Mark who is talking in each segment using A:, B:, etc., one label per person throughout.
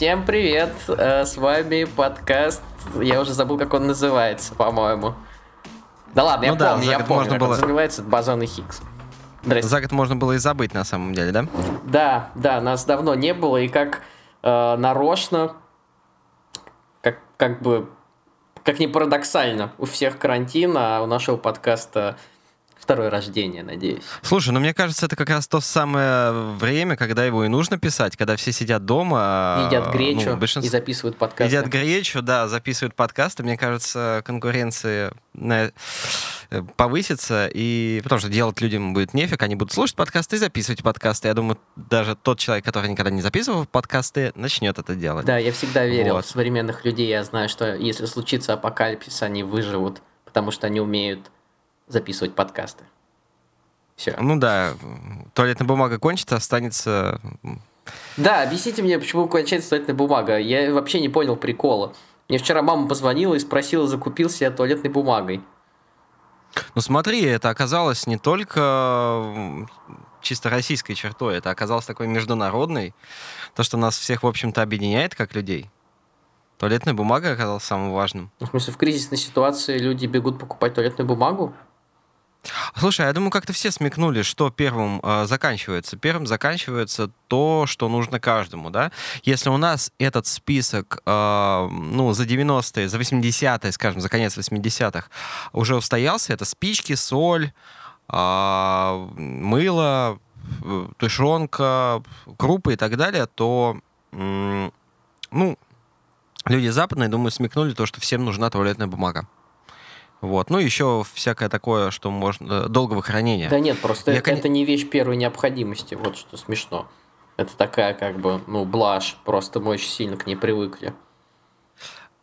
A: всем привет! Э, с вами подкаст. Я уже забыл, как он называется, по-моему. Да ладно, я
B: Ну да,
A: помню, я помню,
B: можно
A: как он
B: было-
A: называется. Бозон и Хиггс. Здрасте.
B: За год можно было и забыть на самом деле, да?
A: Да, да, нас давно не было, и как э, нарочно, как, как бы, как ни парадоксально, у всех карантин, а у нашего подкаста второе рождение, надеюсь.
B: Слушай, ну мне кажется, это как раз то самое время, когда его и нужно писать, когда все сидят дома.
A: Едят
B: ну,
A: гречу
B: большинство-
A: и записывают подкасты.
B: Едят гречу, да, записывают подкасты. Мне кажется, конкуренция на- э, повысится, и потому что делать людям будет нефиг, они будут слушать подкасты и записывать подкасты. Я думаю, даже тот человек, который никогда не записывал подкасты, начнет это делать.
A: Да, я всегда верил
B: Вот.
A: в современных людей. Я знаю, что если случится апокалипсис, они выживут, потому что они умеют записывать подкасты. Все.
B: Ну да, туалетная бумага кончится, останется...
A: Да, объясните мне, почему кончается туалетная бумага. Я вообще не понял прикола. Мне вчера мама позвонила и спросила, закупился я туалетной бумагой.
B: Ну смотри, это оказалось не только чисто российской чертой, это оказалось такой международной, то, что нас всех, в общем-то, объединяет как людей. Туалетная бумага оказалась самым важным.
A: Ну, В смысле, в кризисной ситуации люди бегут покупать туалетную бумагу?
B: Слушай, я думаю, как-то все смекнули, что первым э, заканчивается. Первым заканчивается то, что нужно каждому, да? Если у нас этот список, э, ну, за 90-е, за 80-е, скажем, за конец 80-х уже устоялся, это спички, соль, э, мыло, э, тушенка, крупы и так далее, то, м, ну, люди западные, думаю, смекнули то, что всем нужна туалетная бумага. Вот. Ну, еще всякое такое, что можно... Долгого хранения.
A: Да нет, просто
B: Я,
A: это,
B: коне-
A: это не вещь первой необходимости. Вот что смешно. Это такая, как бы, ну, блажь. Просто мы очень сильно к ней привыкли.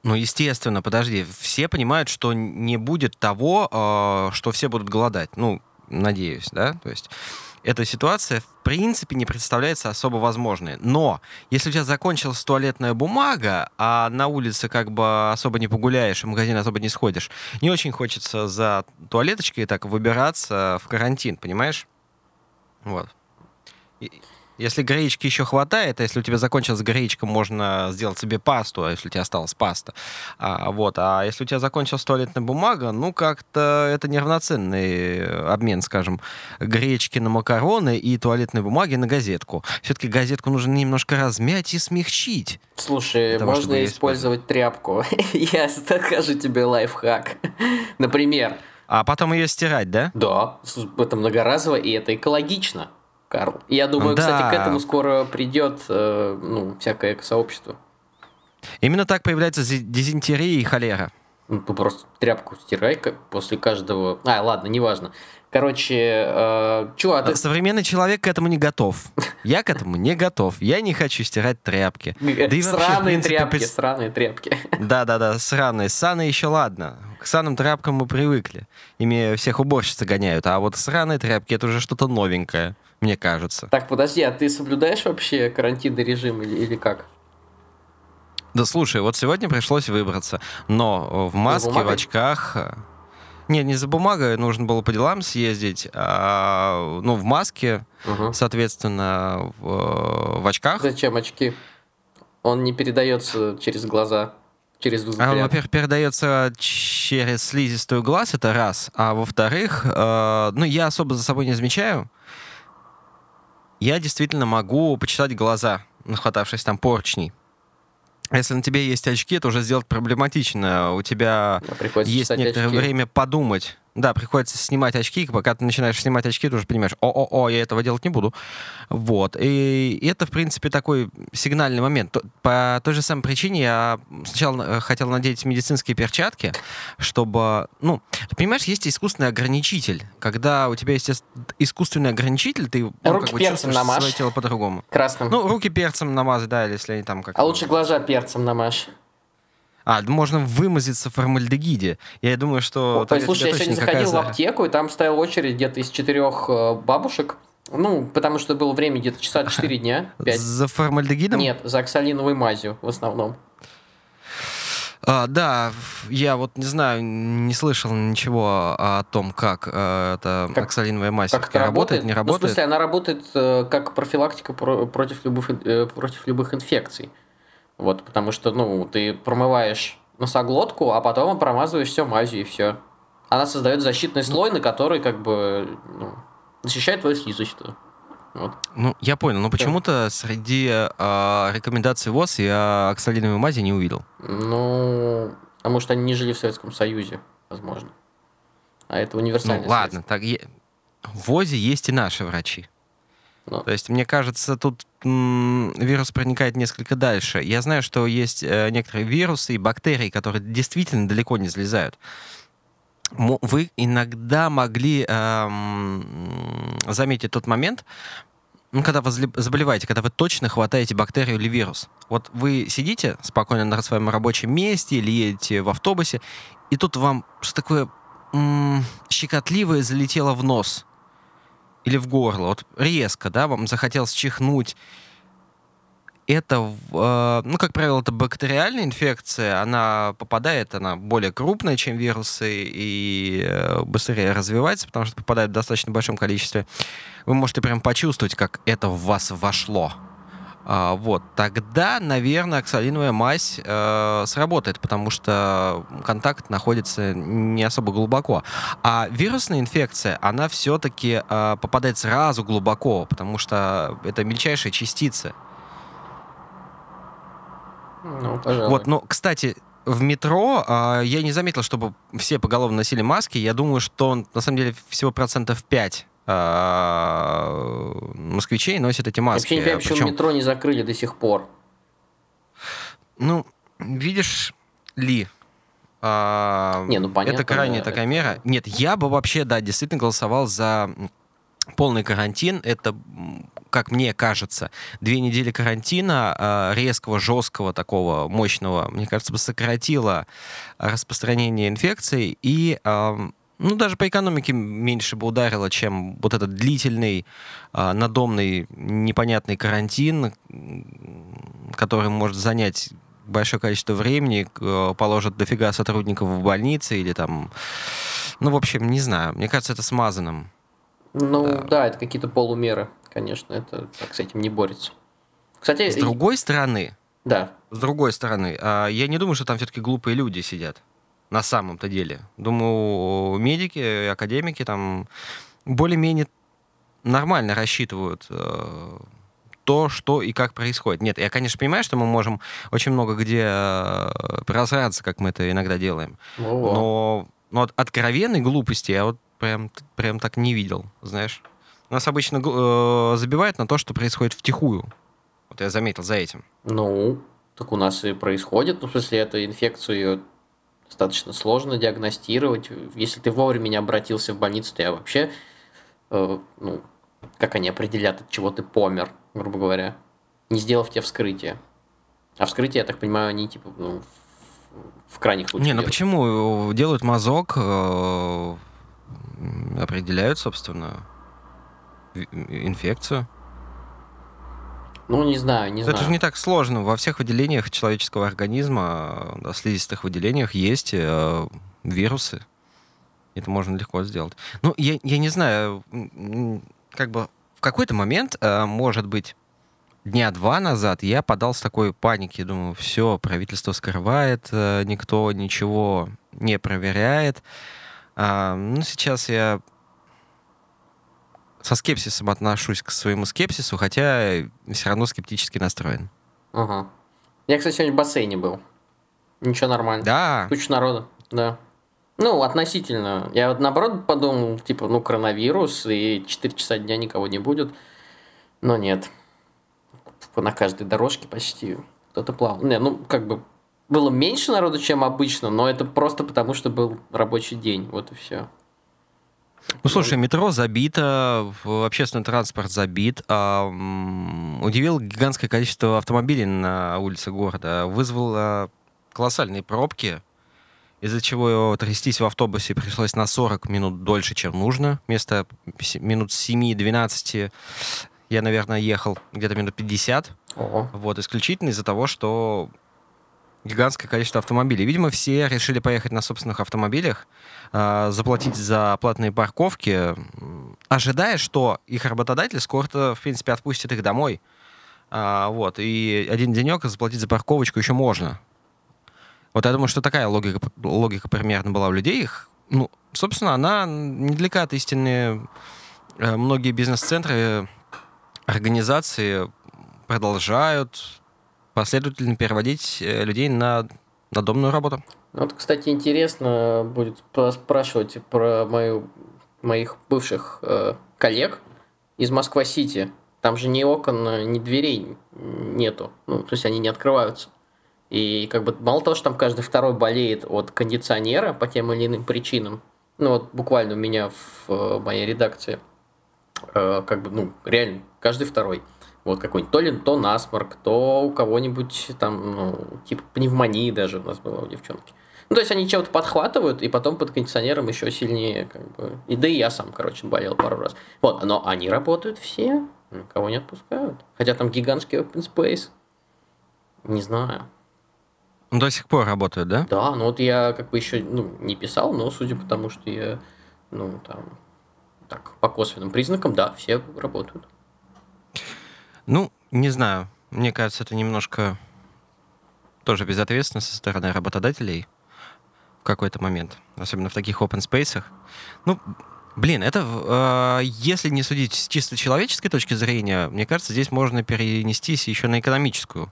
B: Ну, естественно, подожди. Все понимают, что не будет того, э, что все будут голодать. Ну, надеюсь, да? То есть эта ситуация, в принципе, не представляется особо возможной. Но если у тебя закончилась туалетная бумага, а на улице как бы особо не погуляешь, в магазин особо не сходишь, не очень хочется за туалеточкой так выбираться в карантин, понимаешь? Вот. Если гречки еще хватает, а если у тебя закончилась гречка, можно сделать себе пасту, а если у тебя осталась паста. А, вот. а если у тебя закончилась туалетная бумага, ну, как-то это неравноценный обмен, скажем, гречки на макароны и туалетной бумаги на газетку. Все-таки газетку нужно немножко размять и смягчить.
A: Слушай,
B: того,
A: можно использовать тряпку. Я скажу тебе лайфхак. Например,
B: А потом ее стирать, да?
A: да, это многоразово, и это экологично, Карл. Я думаю,
B: Да.
A: кстати, к этому скоро придет э, ну, всякое экосообщество.
B: Именно так появляется дизентерия и холера.
A: Ну, ты просто тряпку стирай после каждого... А, ладно, неважно. Короче, э, а ты...
B: Современный человек к этому не готов. Я к этому не готов. Я не хочу стирать тряпки. Да и вообще,
A: сраные
B: принципе,
A: тряпки,
B: пред-
A: сраные тряпки.
B: Да-да-да, сраные. Сраные еще ладно. К сраным тряпкам мы привыкли. Ими всех уборщицы гоняют. А вот сраные тряпки это уже что-то новенькое, мне кажется.
A: Так, подожди, а ты соблюдаешь вообще карантинный режим или, или как?
B: Да слушай, вот сегодня пришлось выбраться. Но в маске, в очках... э, Не, не за бумагой, нужно было по делам съездить. а, ну, в маске,
A: Мгм.
B: соответственно, в, в очках.
A: Зачем очки? Он не передается через глаза, через
B: А он,
A: взгляд.
B: во-первых, передается через слизистую глаз, это раз. А во-вторых, э, ну, я особо за собой не замечаю. Я действительно могу почитать глаза, нахватавшись там поручней. Если на тебе есть очки, это уже сделать проблематично. У тебя
A: А приходится
B: есть некоторое
A: очки.
B: время подумать. Да, приходится снимать очки, пока ты начинаешь снимать очки, ты уже понимаешь, о-о-о, я этого делать не буду. Вот. И это, в принципе, такой сигнальный момент. По той же самой причине я сначала э, хотел надеть медицинские перчатки, чтобы... Ну, ты понимаешь, есть искусственный ограничитель. Когда у тебя есть ис- искусственный ограничитель, ты ну,
A: Руки
B: как бы
A: перцем намажь.
B: свое тело по-другому.
A: Красным.
B: Ну, руки перцем намазать, да, или если они там как
A: а лучше глаза перцем намажь.
B: А, можно вымазаться в формальдегиде. Я думаю, что... Толя,
A: Слушай, я сегодня заходил в
B: за-
A: аптеку, и там стояла очередь где-то из четырех э, бабушек. Ну, потому что было время где-то часа 4 дня, 5.
B: За формальдегидом?
A: Нет, за оксалиновой мазью в основном.
B: А, да, я вот не знаю, не слышал ничего о том, как э, это
A: Как-
B: оксалиновая мазь
A: Как
B: работает,
A: работает?
B: не
A: Ну, в
B: работает.
A: смысле, она работает э, как профилактика про- против любых, э, против любых инфекций. Вот, потому что, ну, ты промываешь носоглотку, а потом промазываешь все мазью и все. Она создает защитный ну. слой, на который как бы ну, защищает твою слизочную.
B: Вот. Ну, я понял, но почему-то среди э, рекомендаций ВОЗ я оксалиновой мази не увидел.
A: Ну, а может, они не жили в Советском Союзе, возможно. А это универсальное
B: Ну, ладно, так е... в ВОЗе есть и наши врачи. Ну. То есть, мне кажется, тут м- вирус проникает несколько дальше. Я знаю, что есть э, некоторые вирусы и бактерии, которые действительно далеко не залезают вы иногда могли эм, заметить тот момент, ну, когда вы заболеваете, когда вы точно хватаете бактерию или вирус. Вот вы сидите спокойно на своем рабочем месте или едете в автобусе, и тут вам что такое м- щекотливое залетело в нос или в горло, вот резко, да, вам захотелось чихнуть, это, э, ну, как правило, это бактериальная инфекция, она попадает, она более крупная, чем вирусы, и э, быстрее развивается, потому что попадает в достаточно большом количестве. Вы можете прям почувствовать, как это в вас вошло. А, вот, тогда, наверное, оксалиновая мазь э, сработает, потому что контакт находится не особо глубоко. А вирусная инфекция, она все-таки э, попадает сразу глубоко, потому что это мельчайшие частицы. Ну, пожалуй. Вот, ну, кстати, в метро э, я не заметил, чтобы все поголовно носили маски. Я думаю, что на самом деле всего процентов 5 э, а, москвичей носят эти маски.
A: Я вообще не понимаю, почему метро не закрыли до сих пор.
B: Ну, видишь ли, а, не, ну, понятно, это крайняя такая мера. Нет, я бы вообще, да, действительно голосовал за полный карантин. Это как мне кажется, две недели карантина э, резкого, жесткого, такого мощного, мне кажется, бы сократило распространение инфекции и ну, даже по экономике меньше бы ударило, чем вот этот длительный, э, надомный, непонятный карантин, который может занять большое количество времени, э, положат дофига сотрудников в больнице или там... Ну, в общем, не знаю. Мне кажется, это смазанным.
A: Ну, да, да это какие-то полумеры конечно, это так с этим не борется.
B: Кстати, с другой стороны,
A: да.
B: С другой стороны, а, я не думаю, что там все-таки глупые люди сидят. На самом-то деле. Думаю, медики, академики там более-менее нормально рассчитывают э, то, что и как происходит. Нет, я, конечно, понимаю, что мы можем очень много где э, как мы это иногда делаем. О-о. Но, но от откровенной глупости я вот прям, прям так не видел, знаешь. Нас обычно э, забивают на то, что происходит втихую. Вот я заметил за этим.
A: Ну, так у нас и происходит. Ну, в смысле, эту инфекцию достаточно сложно диагностировать. Если ты вовремя не обратился в больницу, то я вообще, э, ну, как они определят, от чего ты помер, грубо говоря, не сделав тебе вскрытие. А вскрытие, я так понимаю, они типа, ну, в, крайних случаях.
B: Не, ну делают. почему делают мазок, э, определяют, собственно, инфекцию?
A: Ну, не знаю, не
B: Это
A: знаю.
B: же не так сложно. Во всех выделениях человеческого организма, на слизистых выделениях есть э, вирусы. Это можно легко сделать. Ну, я, я не знаю, как бы в какой-то момент, э, может быть, дня два назад я подался такой панике. Думаю, все, правительство скрывает, э, никто ничего не проверяет. А, ну, сейчас я со скепсисом отношусь к своему скепсису, хотя все равно скептически настроен.
A: Ага. Я, кстати, сегодня в бассейне был. Ничего нормально.
B: Да.
A: Куча народа, да. Ну, относительно. Я вот наоборот подумал, типа, ну, коронавирус, и 4 часа дня никого не будет. Но нет. На каждой дорожке почти кто-то плавал. Не, ну, как бы было меньше народу, чем обычно, но это просто потому, что был рабочий день. Вот и все.
B: Ну, слушай, метро забито, общественный транспорт забит. А, удивил гигантское количество автомобилей на улице города. Вызвало колоссальные пробки, из-за чего трястись в автобусе пришлось на 40 минут дольше, чем нужно. Вместо минут 7-12 я, наверное, ехал где-то минут 50. Ого. Вот, исключительно из-за того, что гигантское количество автомобилей. Видимо, все решили поехать на собственных автомобилях, э, заплатить за платные парковки, ожидая, что их работодатель скоро, в принципе, отпустит их домой. А, вот, и один денек заплатить за парковочку еще можно. Вот я думаю, что такая логика, логика примерно была у людей. Их, ну, собственно, она недалеко от истины. Э, многие бизнес-центры, организации продолжают последовательно переводить э, людей на надомную работу.
A: Вот, кстати, интересно будет спрашивать про мою, моих бывших э, коллег из Москва-Сити. Там же ни окон, ни дверей нету. Ну, то есть они не открываются. И как бы мало того, что там каждый второй болеет от кондиционера по тем или иным причинам, ну вот буквально у меня в э, моей редакции, э, как бы, ну, реально, каждый второй. Вот какой-нибудь, то ли то насморк, то у кого-нибудь там, ну, типа пневмонии даже у нас было у девчонки. Ну, то есть они чего-то подхватывают, и потом под кондиционером еще сильнее, как бы. И да и я сам, короче, болел пару раз. Вот, но они работают все, никого не отпускают. Хотя там гигантский open space. Не знаю.
B: До сих пор работают, да?
A: Да, ну вот я как бы еще ну, не писал, но судя по тому, что я, ну, там, так, по косвенным признакам, да, все работают.
B: Ну, не знаю. Мне кажется, это немножко тоже безответственно со стороны работодателей в какой-то момент, особенно в таких open space. Ну, блин, это, э, если не судить с чисто человеческой точки зрения, мне кажется, здесь можно перенестись еще на экономическую.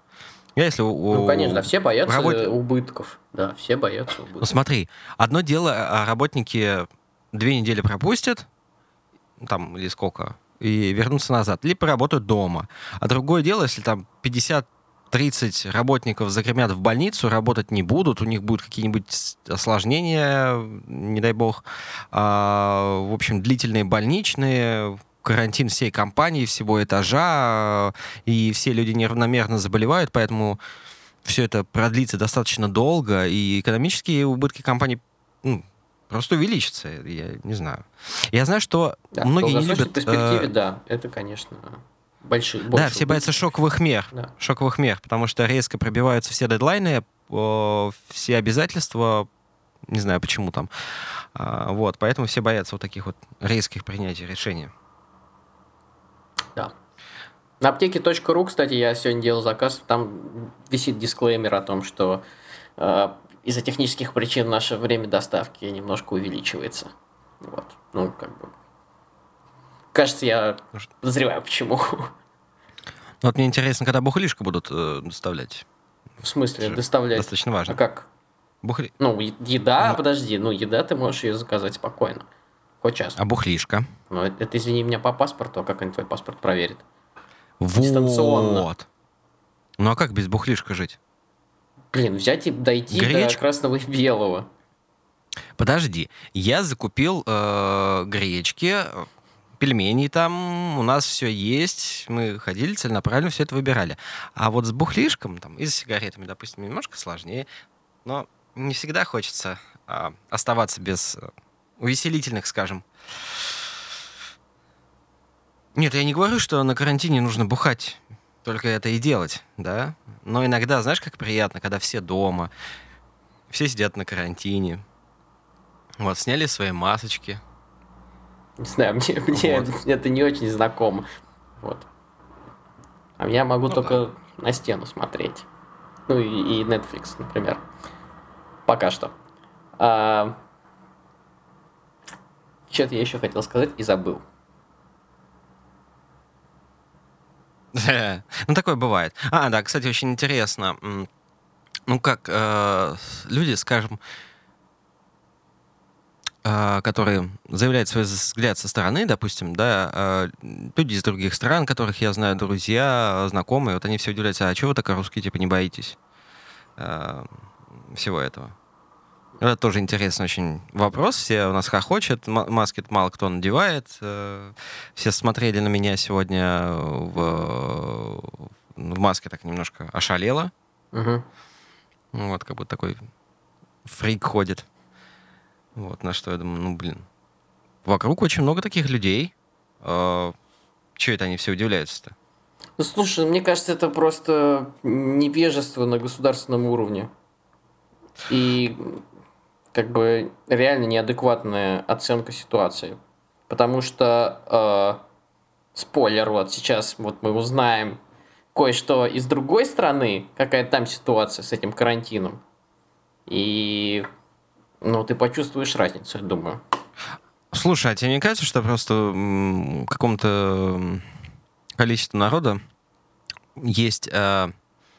A: Я если у, ну, конечно, все боятся работ... убытков. Да, все боятся убытков.
B: Ну, смотри, одно дело, а работники две недели пропустят, там, или сколько, и вернутся назад, либо работают дома. А другое дело, если там 50 30 работников загремят в больницу, работать не будут, у них будут какие-нибудь осложнения, не дай бог, а, в общем, длительные больничные, карантин всей компании, всего этажа, и все люди неравномерно заболевают, поэтому все это продлится достаточно долго, и экономические убытки компании ну, просто увеличатся, я не знаю. Я знаю, что да, многие не любят... В
A: перспективе, э... да, это, конечно, большие.
B: Да, все боятся шоковых мер, да. шоковых мер, потому что резко пробиваются все дедлайны, все обязательства, не знаю почему там. А, вот, поэтому все боятся вот таких вот резких принятий решений.
A: Да. На аптеке.ру, кстати, я сегодня делал заказ, там висит дисклеймер о том, что э, из-за технических причин наше время доставки немножко увеличивается. Вот. Ну, как бы. Кажется, я подозреваю, почему.
B: Ну, вот мне интересно, когда бухлишко будут э, доставлять.
A: В смысле, Это доставлять?
B: Достаточно важно.
A: А как?
B: Бухли...
A: Ну, еда, ну... подожди, ну, еда ты можешь ее заказать спокойно. Хоть час.
B: А бухлишка?
A: Ну, это, это, извини меня, по паспорту, а как они твой паспорт проверят?
B: Вот. Дистанционно. Ну, а как без бухлишка жить?
A: Блин, взять и дойти Гречка. до красного и белого.
B: Подожди, я закупил э, гречки, пельмени там, у нас все есть, мы ходили целенаправленно, все это выбирали. А вот с бухлишком, там, и с сигаретами, допустим, немножко сложнее, но не всегда хочется э, оставаться без увеселительных, скажем. Нет, я не говорю, что на карантине нужно бухать, только это и делать, да? Но иногда, знаешь, как приятно, когда все дома, все сидят на карантине, вот, сняли свои масочки.
A: Не знаю, мне, мне вот. это не очень знакомо. Вот. А я могу ну, только да. на стену смотреть. Ну и, и Netflix, например. Пока что. А, что-то я еще хотел сказать и забыл.
B: Ну, такое бывает. А, да, кстати, очень интересно. Ну, как э, люди, скажем, э, которые заявляют свой взгляд со стороны, допустим, да, э, люди из других стран, которых я знаю, друзья, знакомые, вот они все удивляются, а чего вы так русские, типа, не боитесь всего этого? Это тоже интересный очень вопрос. Все у нас хохочет, маски мало кто надевает. Э, все смотрели на меня сегодня в, в маске так немножко ошалело. Угу. Вот, как бы такой фрик ходит. Вот, на что я думаю, ну, блин. Вокруг очень много таких людей. Э, Чего это они все удивляются-то?
A: Ну, слушай, мне кажется, это просто невежество на государственном уровне. И как бы реально неадекватная оценка ситуации. Потому что, э, спойлер, вот сейчас вот мы узнаем, кое-что из другой страны, какая там ситуация с этим карантином. И ну, ты почувствуешь разницу, я думаю.
B: Слушай, а тебе не кажется, что просто какому-то количеству народа есть э,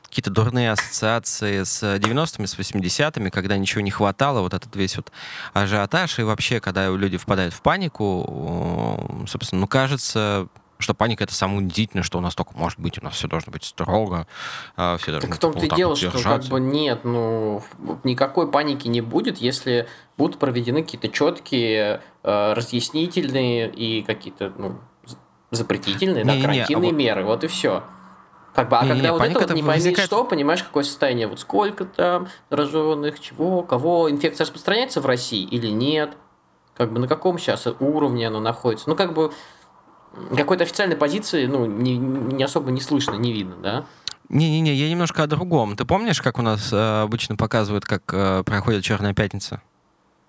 B: какие-то дурные ассоциации с 90-ми, с 80-ми, когда ничего не хватало, вот этот весь вот ажиотаж, и вообще, когда люди впадают в панику, собственно, ну, кажется, что паника это самое удивительное, что у нас только может быть, у нас все должно быть строго,
A: а, все должны Так в том-то и дело, что как бы нет, ну никакой паники не будет, если будут проведены какие-то четкие э, разъяснительные и какие-то ну, запретительные, не, да, карантинные не, не, меры, вот и все. Как бы, а не, когда не, вот это вот не пойми возникает... что, понимаешь, какое состояние, вот сколько там зараженных, чего, кого, инфекция распространяется в России или нет, как бы на каком сейчас уровне оно находится. Ну, как бы какой-то официальной позиции, ну, не, не особо не слышно, не видно, да?
B: Не-не-не, я немножко о другом. Ты помнишь, как у нас э, обычно показывают, как э, проходит Черная пятница?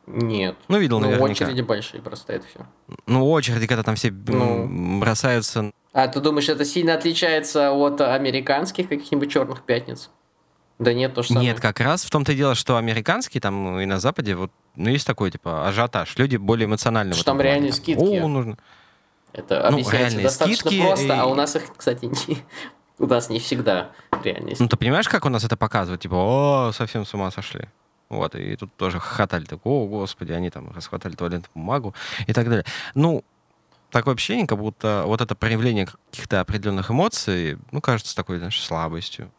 A: Нет.
B: Ну, видел, ну, наверняка.
A: очереди большие просто, это все.
B: Ну, очереди, когда там все ну. бросаются...
A: А ты думаешь, это сильно отличается от американских каких-нибудь черных пятниц? Да нет, то же самое.
B: Нет, как раз в том-то и дело, что американские там и на Западе, вот, ну, есть такой, типа, ажиотаж. Люди более эмоциональны.
A: Что там реальные скидки. О, нужно. Это ну, объясняется достаточно скидки просто, и... а у нас их, кстати, не, у нас не всегда реальность.
B: Ну, ты понимаешь, как у нас это показывают? Типа, о, совсем с ума сошли. Вот, и тут тоже хохотали, так, о, господи, они там расхватали туалетную бумагу и так далее. Ну, такое ощущение, как будто вот это проявление каких-то определенных эмоций, ну, кажется такой, знаешь, слабостью.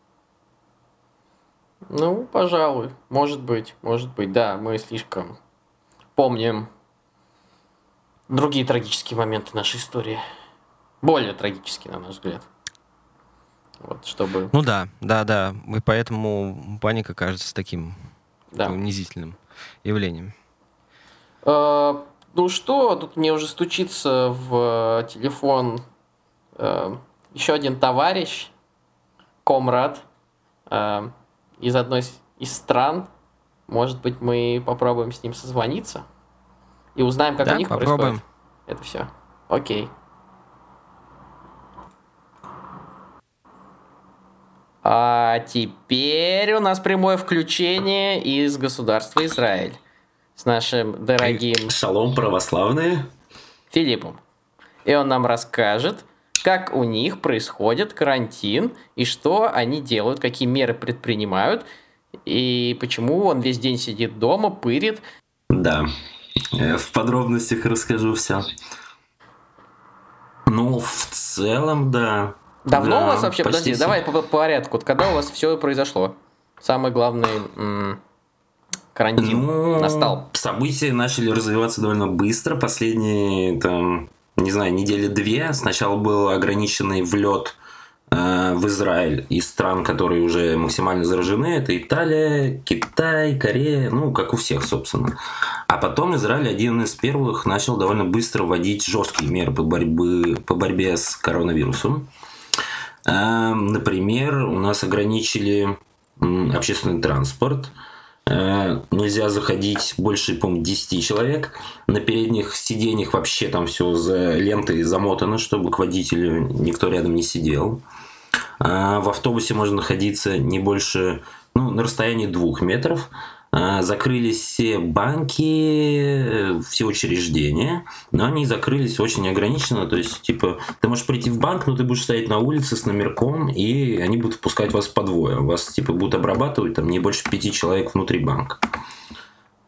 A: Ну, пожалуй, может быть, может быть, да, мы слишком помним другие трагические моменты нашей истории. Более трагические, на наш взгляд. Вот, чтобы...
B: Ну да, да, да. И поэтому паника кажется таким да. унизительным явлением.
A: Э, ну что, тут мне уже стучится в телефон э, еще один товарищ, комрад э, из одной из стран. Может быть, мы попробуем с ним созвониться? и узнаем, как да, у них попробуем. происходит. Это все. Окей. А теперь у нас прямое включение из государства Израиль с нашим дорогим...
C: Шалом православные.
A: Филиппом. И он нам расскажет, как у них происходит карантин и что они делают, какие меры предпринимают и почему он весь день сидит дома, пырит.
C: Да, в подробностях расскажу все. Ну, в целом, да.
A: Давно
C: да,
A: у вас вообще, подожди, все. давай по, по порядку. Когда у вас все произошло? Самый главный карантин ну, настал.
C: События начали развиваться довольно быстро. Последние, там, не знаю, недели две. Сначала был ограниченный влет Э, в Израиль из стран, которые уже максимально заражены. Это Италия, Китай, Корея, ну, как у всех, собственно. А потом Израиль один из первых начал довольно быстро вводить жесткие меры по, борьбе, по борьбе с коронавирусом. Э, например, у нас ограничили общественный транспорт, нельзя заходить больше, по-моему, 10 человек. На передних сиденьях вообще там все за лентой замотано, чтобы к водителю никто рядом не сидел. А в автобусе можно находиться не больше, ну, на расстоянии двух метров. А, закрылись все банки, все учреждения, но они закрылись очень ограниченно. То есть, типа, ты можешь прийти в банк, но ты будешь стоять на улице с номерком, и они будут впускать вас по двое. Вас, типа, будут обрабатывать там не больше пяти человек внутри банка.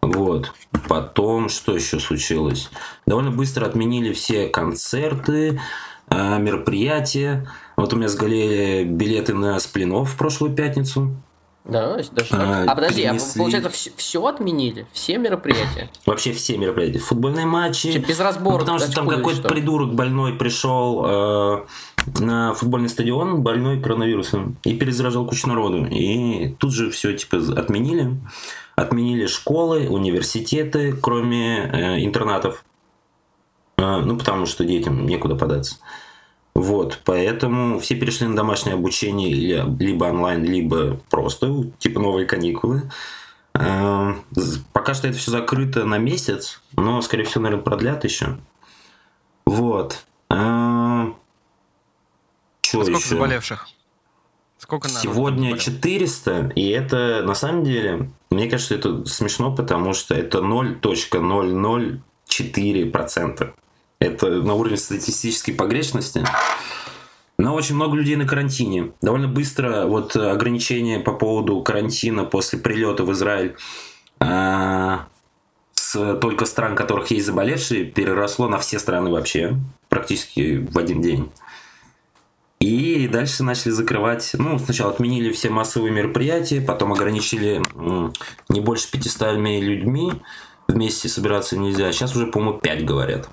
C: Вот. Потом, что еще случилось? Довольно быстро отменили все концерты, а, мероприятия. Вот у меня сгорели билеты на сплинов в прошлую пятницу.
A: Да, даже а, а подожди, а получается все, все отменили? Все мероприятия?
C: Вообще все мероприятия. Футбольные матчи.
A: Без разбора. Ну,
C: потому что там какой-то придурок больной пришел э, на футбольный стадион, больной коронавирусом, и перезаражал кучу народу. И тут же все типа отменили. Отменили школы, университеты, кроме э, интернатов. Э, ну, потому что детям некуда податься. Вот, поэтому все перешли на домашнее обучение либо онлайн, либо просто, типа новые каникулы. А, пока что это все закрыто на месяц, но, скорее всего, наверное, продлят еще. Вот. А,
B: что а сколько еще? заболевших? Сколько народу
C: Сегодня
B: было?
C: 400, и это на самом деле, мне кажется, это смешно, потому что это 0.004%. Это на уровне статистической погрешности. Но очень много людей на карантине. Довольно быстро вот ограничения по поводу карантина после прилета в Израиль а, с только стран, которых есть заболевшие, переросло на все страны вообще, практически в один день. И дальше начали закрывать, ну, сначала отменили все массовые мероприятия, потом ограничили м, не больше 500 людьми, вместе собираться нельзя. Сейчас уже, по-моему, 5 говорят.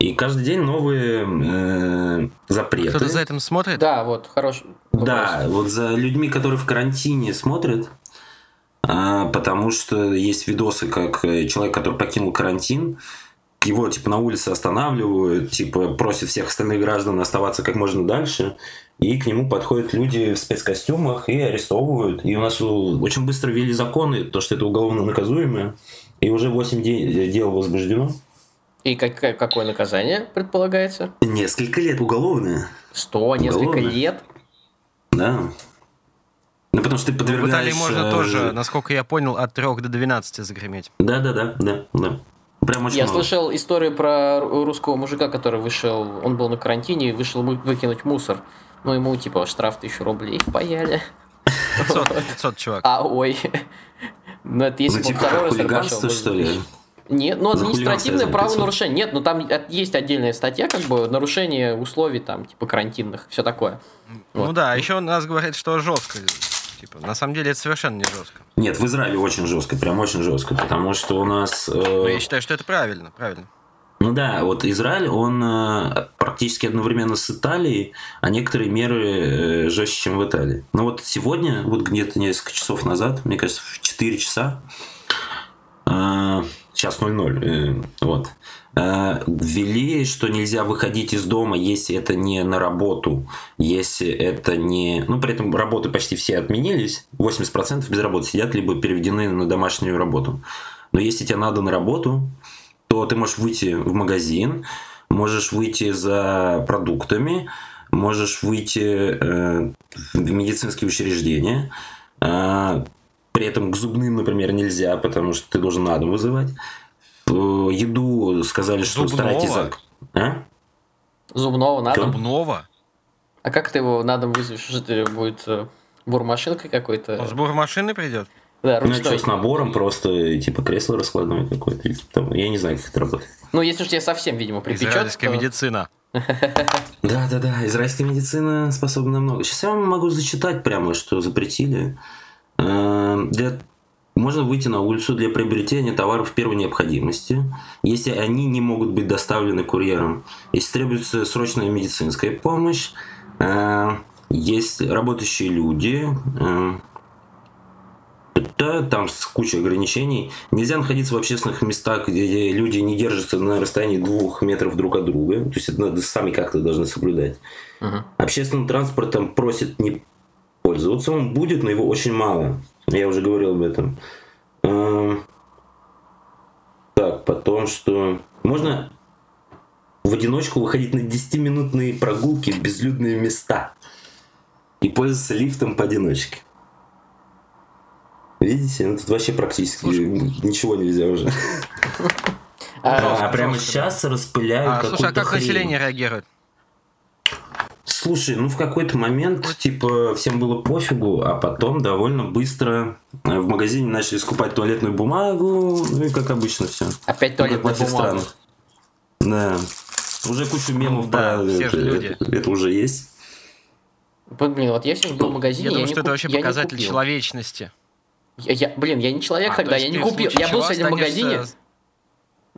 C: И каждый день новые э, запреты.
B: Кто-то за этим смотрит?
A: Да, вот, хороший вопрос.
C: Да, вот за людьми, которые в карантине смотрят, а, потому что есть видосы, как э, человек, который покинул карантин, его типа на улице останавливают, типа просят всех остальных граждан оставаться как можно дальше, и к нему подходят люди в спецкостюмах и арестовывают. И у нас очень быстро ввели законы, то, что это уголовно наказуемое, и уже 8 де- дел возбуждено.
A: И как, какое наказание предполагается?
C: Несколько лет уголовное,
A: Что, несколько
C: Уголовно.
A: лет?
C: да. Ну, потому что ты
B: Ну, В
C: подвергаешь...
B: Италии можно
C: э,
B: тоже, насколько я понял, от 3 до 12 загреметь.
C: Да, да, да, да, да. Прям очень
A: Я
C: много.
A: слышал историю про ру- русского мужика, который вышел, он был на карантине и вышел выкинуть мусор. Ну, ему типа штраф тысячу рублей впаяли.
B: 500, 500 чувак.
A: А, ой. Ну, это если
C: Ну, типа,
A: второй раз
C: что ли?
A: Нет, ну административное правонарушение. Нет, ну там есть отдельная статья, как бы нарушение условий там, типа карантинных, все такое.
B: Ну
A: Вот.
B: да, еще нас говорят, что жестко. Типа, на самом деле это совершенно не жестко.
C: Нет, в Израиле очень жестко, прям очень жестко, потому что у нас... э,
B: Но я считаю, что это правильно, правильно.
C: Ну да, вот Израиль, он э, практически одновременно с Италией, а некоторые меры э, жестче, чем в Италии. Но вот сегодня, вот где-то несколько часов назад, мне кажется, в 4 часа, э, сейчас 00, э, вот, э, ввели, что нельзя выходить из дома, если это не на работу, если это не... Ну, при этом работы почти все отменились, 80% без работы сидят, либо переведены на домашнюю работу. Но если тебе надо на работу, то ты можешь выйти в магазин, можешь выйти за продуктами, можешь выйти э, в медицинские учреждения. Э, при этом к зубным, например, нельзя, потому что ты должен на дом вызывать. Э, еду сказали, что
B: Зубного?
C: старайтесь... А?
A: Зубного надо.
C: Чё?
B: Зубного?
A: А как ты его на дом вызовешь? Что будет э, бурмашинкой какой-то?
B: Он с бурмашины придет?
A: Да,
C: Ну,
A: ручной.
C: что, с набором просто, типа, кресло раскладное какое-то. Я не знаю, как это работает.
A: Ну, если уж тебе совсем, видимо, припечет,
B: Израильская
A: то-
B: медицина.
C: Да, да, да. Израильская медицина способна на много. Сейчас я вам могу зачитать прямо, что запретили. Э, Для... Можно выйти на улицу для приобретения товаров первой необходимости, если они не могут быть доставлены курьером. Если требуется срочная медицинская помощь, э, есть работающие люди, э, да, там с кучей ограничений. Нельзя находиться в общественных местах, где люди не держатся на расстоянии двух метров друг от друга. То есть это надо сами как-то должны соблюдать.
A: Мгм.
C: Общественным транспортом просят не пользоваться. Он будет, но его очень мало. Я уже говорил об этом. Эм, Так, потом что... Можно в одиночку выходить на 10-минутные прогулки в безлюдные места и пользоваться лифтом поодиночке. Видите, ну тут вообще практически ничего нельзя уже.
A: А,
C: А прямо
B: жестко,
C: сейчас распыляют
B: А, слушай, а как
C: хрень.
B: население реагирует?
C: Слушай, ну в какой-то момент, типа, всем было пофигу, а потом довольно быстро э, в магазине начали скупать туалетную бумагу, ну и как обычно все.
A: Опять туалетная бумага.
C: Да. Уже кучу мемов
B: Ну да, все
C: это,
B: же люди.
C: это- это уже есть.
A: Блин, вот я сегодня был в магазине,
B: Я думаю,
A: не
B: что это
A: куп-
B: вообще
A: я не
B: показатель человечности.
A: Я, я- блин, я не человек
B: А,
A: тогда,
B: то
A: я не купил. Я был сегодня в магазине.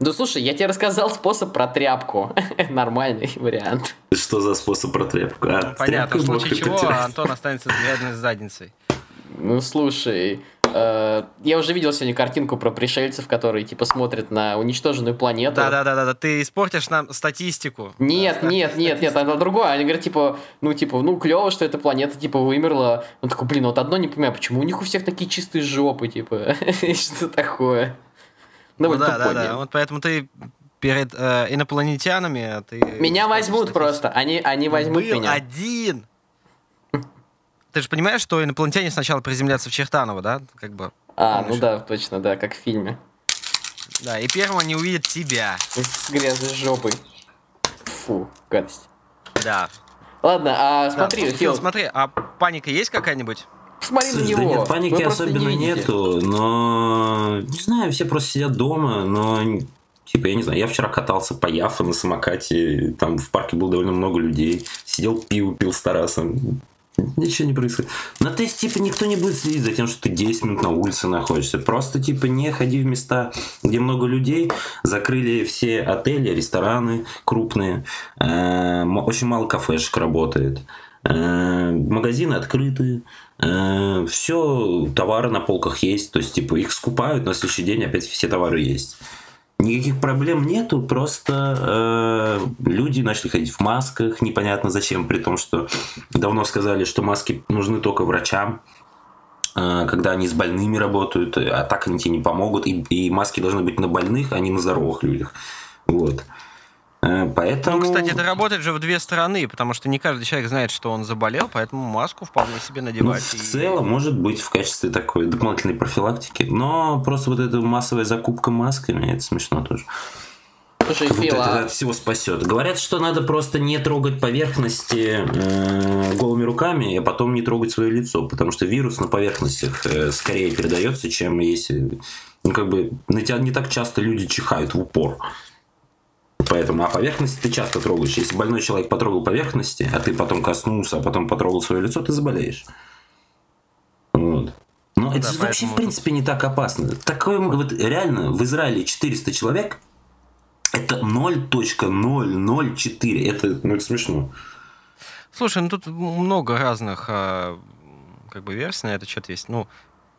A: Ну слушай, я тебе рассказал способ про тряпку. Нормальный вариант.
C: Что за способ про тряпку? А,
B: Понятно, в случае чего
C: протирать.
B: Антон останется с грязной задницей.
A: Ну слушай, э, я уже видел сегодня картинку про пришельцев, которые типа смотрят на уничтоженную планету.
B: Да-да-да, ты испортишь нам статистику.
A: Нет,
B: Да,
A: нет, нет, нет, это другое. Они говорят, типа, ну, типа, ну, клево, что эта планета, типа, вымерла. Он такой, блин, вот одно не понимаю, почему у них у всех такие чистые жопы, типа, что такое?
B: Ну да, да,
A: тупой
B: да. Вот поэтому ты перед э, инопланетянами а ты...
A: Меня возьмут просто, они, они возьмут
B: Был
A: меня.
B: один. ты же понимаешь, что инопланетяне сначала приземлятся в Чертаново, да? Как бы.
A: А,
B: Помнишь?
A: ну да, точно, да, как в фильме.
B: Да, и первым они увидят тебя.
A: С грязной жопой. Фу, гадость.
B: Да.
A: Ладно, а
B: Да,
A: смотри,
B: слушай,
A: Фил,
B: Фил, смотри, а паника есть какая-нибудь?
A: Посмотри на
C: Слушай,
A: него.
C: да нет,
A: Вы
C: паники
A: не
C: особенно
A: видите.
C: нету, но не знаю, все просто сидят дома, но типа, я не знаю, я вчера катался по Яфа на самокате, там в парке было довольно много людей, сидел пиво пил с Тарасом, ничего не происходит. Но то есть, типа, никто не будет следить за тем, что ты 10 минут на улице находишься. Просто, типа, не ходи в места, где много людей. Закрыли все отели, рестораны крупные. Э, Очень мало кафешек работает. Э, Магазины открыты. Все, товары на полках есть. То есть, типа, их скупают, на следующий день опять все товары есть. Никаких проблем нету, просто э, люди начали ходить в масках, непонятно зачем, при том, что давно сказали, что маски нужны только врачам, э, когда они с больными работают, а так они тебе не помогут, и, и маски должны быть на больных, а не на здоровых людях. Вот. Э, Поэтому...
B: Ну, кстати, это работает же в две стороны, потому что не каждый человек знает, что он заболел, поэтому маску вполне себе
C: Ну,
B: надевать.
C: в
B: и-
C: целом, может быть, в качестве такой дополнительной профилактики. Но просто вот эта массовая закупка масками, это смешно тоже.
A: Слушай,
C: Вот
A: Фил,
C: это
A: а
C: от всего спасет. Говорят, что надо просто не трогать поверхности э, голыми руками, а потом не трогать свое лицо, потому что вирус на поверхностях э, скорее передается, чем если... Ну, как бы, на тебя не так часто люди чихают в упор. Поэтому, а поверхности ты часто трогаешь. Если больной человек потрогал поверхности, а ты потом коснулся, а потом потрогал свое лицо, ты заболеешь. Вот. Но это
B: да,
C: же вообще, в принципе, не так опасно. Такое, вот реально, в Израиле 400 человек, это 0.004. Это, ну, это смешно.
B: Слушай, ну тут много разных а, как бы версий на этот счет есть. Ну,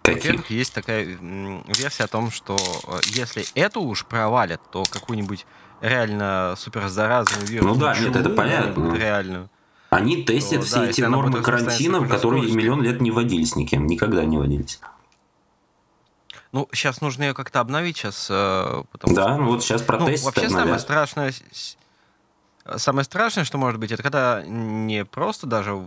B: во-первых, есть такая версия о том, что э, если эту уж провалят, то какую-нибудь реально суперзаразную вирус.
C: Ну да, нет, это понятно.
B: Реальную.
C: Они тестят
B: То,
C: все
B: да,
C: эти нормы карантина, которые миллион лет не вводились никем. Никогда не вводились.
B: Ну, сейчас нужно ее как-то обновить сейчас, э, потому
C: Да,
B: что...
C: ну вот сейчас
B: Ну,
C: протесты
B: вообще самое
C: обновят.
B: страшное, с- с- самое страшное, что может быть, это когда не просто даже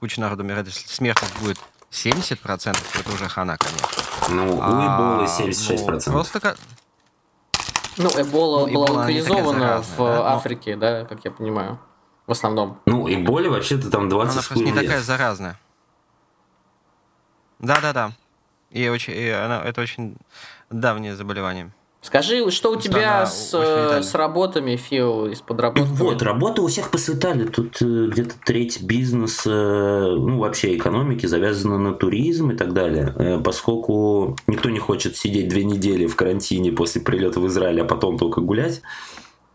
B: куча народу умирает, если смертность будет 70%, это уже хана, конечно.
C: Ну, у
B: А,
C: Эболы 76%.
B: ну, просто
A: ну, Эбола
B: Ну,
A: была
B: Эбола,
A: локализована в
B: да, но-
A: Африке, да, как я понимаю, в основном.
C: Ну, Эболе вообще-то там 20
B: она просто не
C: лет.
B: такая заразная. Да-да-да. И, очень, и она, это очень давнее заболевание.
A: Скажи, что у тебя с, э, с работами, Фил, из подработки?
C: Вот, работы у всех посветали. Тут э, где-то треть бизнеса, ну, вообще экономики завязана на туризм и так далее. Э, Поскольку никто не хочет сидеть две недели в карантине после прилета в Израиль, а потом только гулять,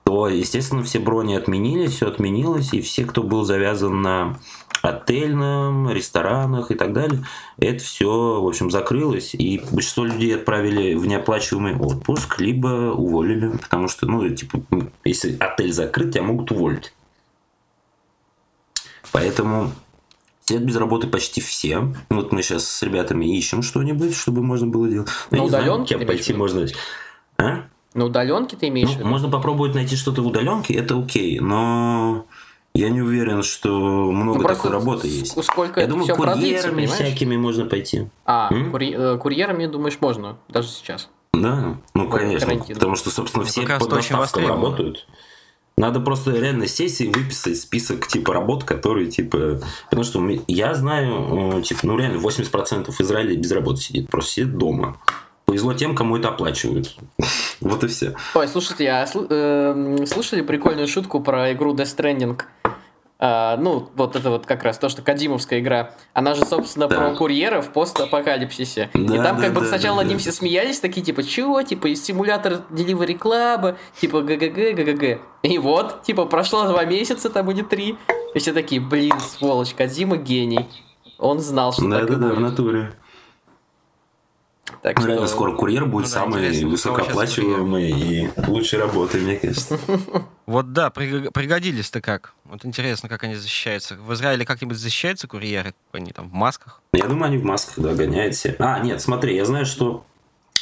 C: то, естественно, все брони отменились, все отменилось, и все, кто был завязан на отельном, ресторанах и так далее, это все, в общем, закрылось, и большинство людей отправили в неоплачиваемый отпуск, либо уволили, потому что, ну, типа, если отель закрыт, тебя могут уволить. Поэтому сидят без работы почти все. Вот мы сейчас с ребятами ищем что-нибудь, чтобы можно было делать.
A: На
C: знаю,
A: ты имеешь в
C: пойти можно. А?
A: На удаленке ты имеешь в
C: Ну,
A: виду?
C: можно попробовать найти что-то в удаленке, это окей, но я не уверен, что много
A: Ну,
C: такой работы есть.
A: Сколько
C: Я думаю,
A: продлится,
C: курьерами всякими можно пойти.
A: А,
C: М?
A: курье- э, курьерами, думаешь, можно, даже сейчас.
C: Да, ну
A: время
C: конечно,
A: карантина.
C: потому что, собственно,
B: Ну,
C: все под
B: востребовано.
C: работают. Надо просто реально сесть и выписать список типа работ, которые типа... Потому что я знаю, э, типа, ну реально 80% Израиля без работы сидит, просто сидит дома. Повезло тем, кому это оплачивают. Вот и все.
A: Ой, слушайте, а сл- эм, слышали прикольную шутку про игру Death Stranding? А, ну, вот это вот как раз то, что Кодзимовская игра. Она же, собственно,
C: Да.
A: про курьеров в постапокалипсисе. и
C: Да,
A: там
C: да,
A: как бы
C: да,
A: сначала
C: да,
A: над ним
C: да.
A: все смеялись, такие типа, чего? Типа, из симулятор Delivery Club, типа ГГГ, ГГГ. И вот, типа, прошло два месяца, там будет три. И все такие, блин, сволочь, Кадима гений. Он знал, что так и
C: Да-да-да, в
A: будет.
C: натуре.
A: Так
C: Ну, реально, скоро курьер будет
B: Ну да,
C: самый высокооплачиваемый и лучшей работы, мне кажется.
B: Вот да, приг- пригодились-то как. Вот интересно, как они защищаются. В Израиле как-нибудь защищаются курьеры? Они там в масках?
C: Я думаю, они в масках, да, гоняют все. А, нет, смотри, я знаю, что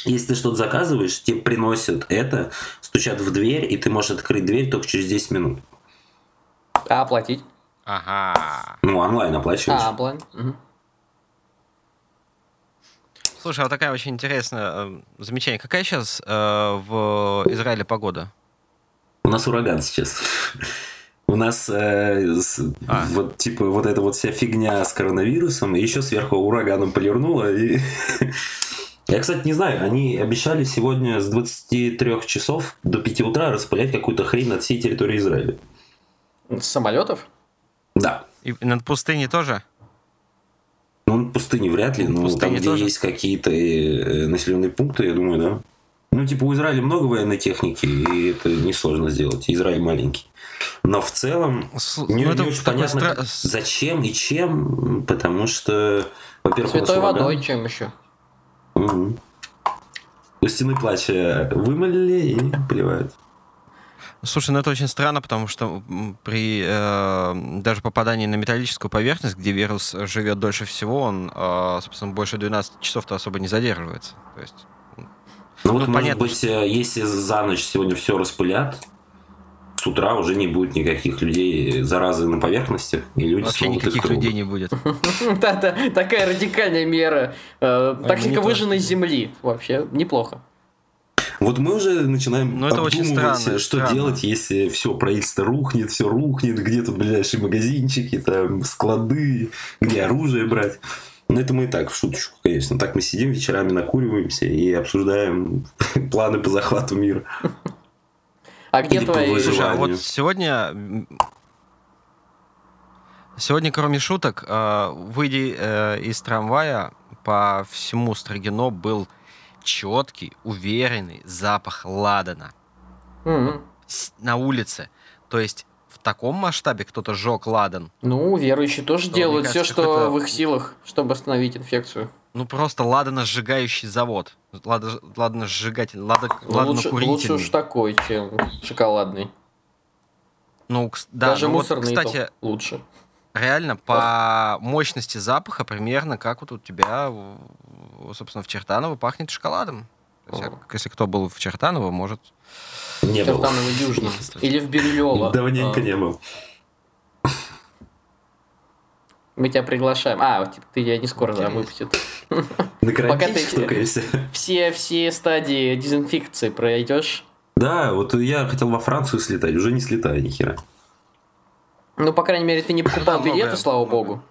C: если ты что-то заказываешь, тебе приносят это, стучат в дверь, и ты можешь открыть дверь только через 10 минут.
A: А оплатить?
B: Ага.
C: Ну, онлайн оплачиваешь.
A: А, план. Мгм.
B: Слушай, а вот такая очень интересная э, замечание. Какая сейчас э, в Израиле погода?
C: У нас ураган сейчас. У нас э, с, а. вот типа вот эта вот вся фигня с коронавирусом, и еще сверху ураганом полирнула. И... Я, кстати, не знаю, они обещали сегодня с 23 часов до 5 утра распылять какую-то хрень над всей территорией Израиля.
A: С самолетов?
C: Да.
B: И над пустыней тоже?
C: Ну, над пустыней вряд ли, но там, где тоже? есть какие-то э, населенные пункты, я думаю, да. Ну, типа, у Израиля много военной техники, и это несложно сделать. Израиль маленький. Но в целом С... не, ну, не очень понятно, стра... зачем и чем, потому что, во-первых,
A: Святой водой чем еще?
C: Угу. У стены плача вымолили и поливают.
B: Слушай, ну это очень странно, потому что при э, даже попадании на металлическую поверхность, где вирус живет дольше всего, он, э, собственно, больше 12 часов-то особо не задерживается. То есть,
C: ну, ну вот, понятно, может быть, что... Э, если за ночь сегодня все распылят, с утра уже не будет никаких людей заразы на поверхностях, и люди
B: Вообще никаких людей не будет.
A: Такая радикальная мера. Э, тактика выжженной земли. Вообще неплохо.
C: Вот мы уже начинаем Но ну, это очень странно, что странно. делать, если все правительство рухнет, все рухнет, где тут ближайшие магазинчики, там склады, где оружие брать. Но это мы и так в шуточку, конечно. Так мы сидим вечерами, накуриваемся и обсуждаем планы по захвату мира.
A: А где твои...
B: Слушай, а вот сегодня... Сегодня, кроме шуток, э, выйдя э, из трамвая, по всему Строгино был четкий, уверенный запах ладана. Mm-hmm. На улице. То есть в таком масштабе кто-то сжег ладан.
A: Ну, верующие тоже то, делают кажется, все, что в их силах, чтобы остановить инфекцию.
B: Ну, просто ладано-сжигающий завод. Ладано-сжигатель, ладано-курительный.
A: Лучше, лучше уж такой, чем шоколадный.
B: Ну, да,
A: Даже
B: ну
A: мусорный вот, кстати, лучше.
B: Реально, по мощности запаха примерно как вот у тебя, собственно, в Чертаново пахнет шоколадом. Есть, если кто был в Чертаново, может...
C: Не был.
A: Чертаново Южный. Или в Бирюлево.
C: Давненько а. не был.
A: Мы тебя приглашаем. А, ты я не скоро да, выпустят.
C: На Пока ты все,
A: все стадии дезинфекции пройдешь.
C: Да, вот я хотел во Францию слетать, уже не слетаю ни хера.
A: Ну, по крайней мере, ты не покупал билеты, слава богу.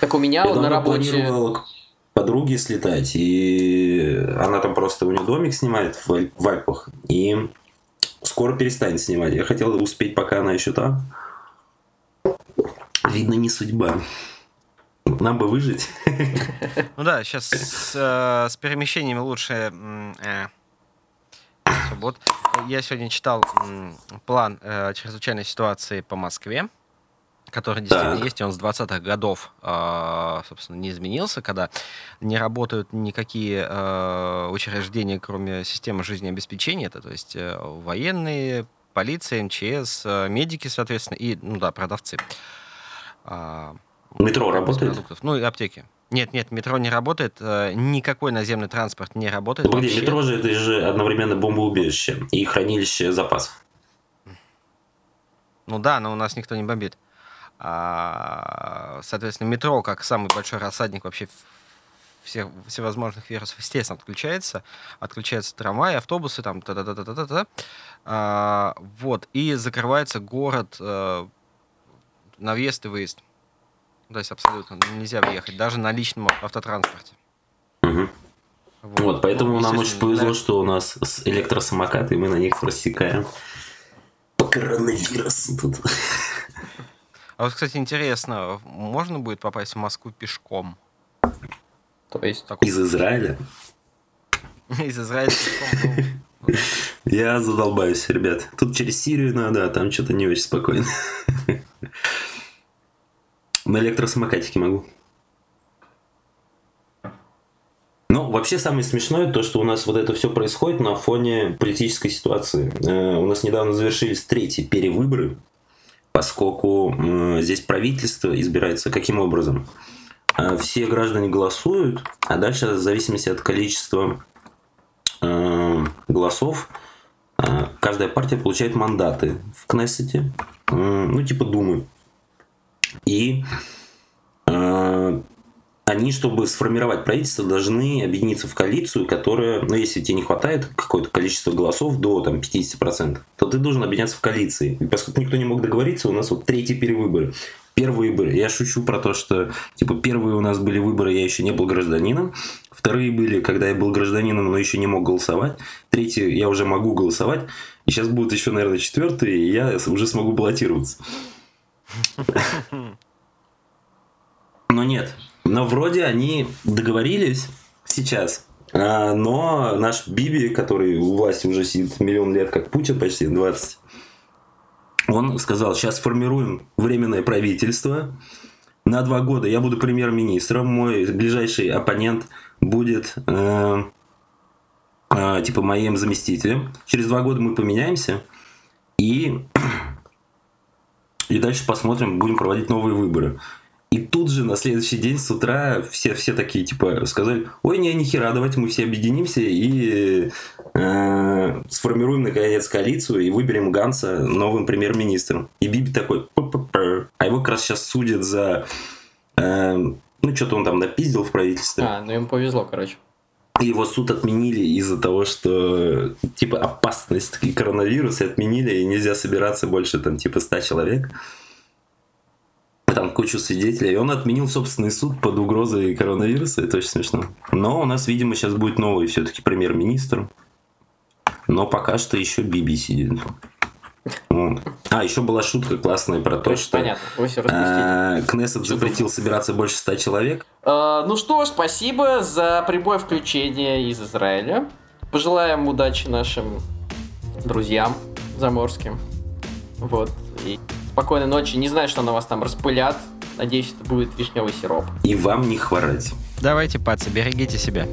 A: Так у меня
C: я
A: на работе...
C: к подруге слетать, и она там просто, у нее домик снимает в, в Альпах, и скоро перестанет снимать. Я хотел успеть, пока она еще там. Видно, не судьба. Нам бы выжить.
B: Ну да, сейчас с, э, с перемещениями лучше... Э, вот я сегодня читал план э, чрезвычайной ситуации по Москве, который действительно так. есть, и он с 20-х годов, э, собственно, не изменился, когда не работают никакие э, учреждения, кроме системы жизнеобеспечения, это то есть э, военные, полиция, МЧС, э, медики, соответственно, и, ну да, продавцы.
C: А, Метро работает?
B: Продуктов. Ну и аптеки. Нет, нет, метро не работает, э, никакой наземный транспорт не работает.
C: Вообще. метро же это же одновременно бомбоубежище и хранилище запасов.
B: Ну да, но у нас никто не бомбит. А, соответственно, метро, как самый большой рассадник вообще всех всевозможных вирусов, естественно, отключается. Отключаются трамваи, автобусы, там, та та та та та та а, Вот, и закрывается город а, на въезд и выезд. То есть абсолютно нельзя въехать, даже на личном автотранспорте.
C: Угу. Вот. вот, поэтому ну, нам очень повезло, да. что у нас электросамокаты, и мы на них рассекаем коронавирус тут.
B: А вот, кстати, интересно, можно будет попасть в Москву пешком?
A: То есть?
C: Такой... Из Израиля?
B: Из Израиля пешком,
C: ну, Я задолбаюсь, ребят. Тут через Сирию надо, а там что-то не очень спокойно. На электросамокатике могу. Ну, вообще самое смешное то, что у нас вот это все происходит на фоне политической ситуации. Э, у нас недавно завершились третьи перевыборы, поскольку э, здесь правительство избирается каким образом? Э, все граждане голосуют, а дальше в зависимости от количества голосов каждая партия получает мандаты в Кнессете, ну типа Думы. И э, они, чтобы сформировать правительство, должны объединиться в коалицию, которая, ну, если тебе не хватает какое-то количество голосов до там, 50%, то ты должен объединяться в коалиции. И поскольку никто не мог договориться, у нас вот третий перевыбор. Первые выборы. Я шучу про то, что типа первые у нас были выборы, я еще не был гражданином. Вторые были, когда я был гражданином, но еще не мог голосовать. Третьи, я уже могу голосовать. И сейчас будут еще, наверное, четвертые, и я уже смогу баллотироваться. Но нет, но вроде они договорились сейчас. А, но наш Биби, который у власти уже сидит миллион лет, как Путин почти, 20, он сказал, сейчас формируем временное правительство на два года. Я буду премьер-министром, мой ближайший оппонент будет э, э, типа моим заместителем. Через два года мы поменяемся и и дальше посмотрим, будем проводить новые выборы. И тут же на следующий день с утра все, все такие, типа, сказали, ой, не, ни хера, давайте мы все объединимся и э, сформируем, наконец, коалицию и выберем Ганса новым премьер-министром. И Биби такой, а его как раз сейчас судят за... Э, ну, что-то он там напиздил в правительстве.
A: А, ну ему повезло, короче.
C: Его суд отменили из-за того, что типа опасность и коронавирус отменили, и нельзя собираться больше там типа 100 человек там кучу свидетелей, и он отменил собственный суд под угрозой коронавируса, это очень смешно. Но у нас, видимо, сейчас будет новый все-таки премьер-министр. Но пока что еще Биби сидит. Вот. А, еще была шутка классная про то, что
A: Понятно, вы все
C: э, Кнессет запретил собираться больше ста человек.
A: Э, ну что ж, спасибо за прямое включение из Израиля. Пожелаем удачи нашим друзьям заморским. Вот. И спокойной ночи. Не знаю, что на вас там распылят. Надеюсь, это будет вишневый сироп.
C: И вам не хворать.
B: Давайте, пацы, берегите себя.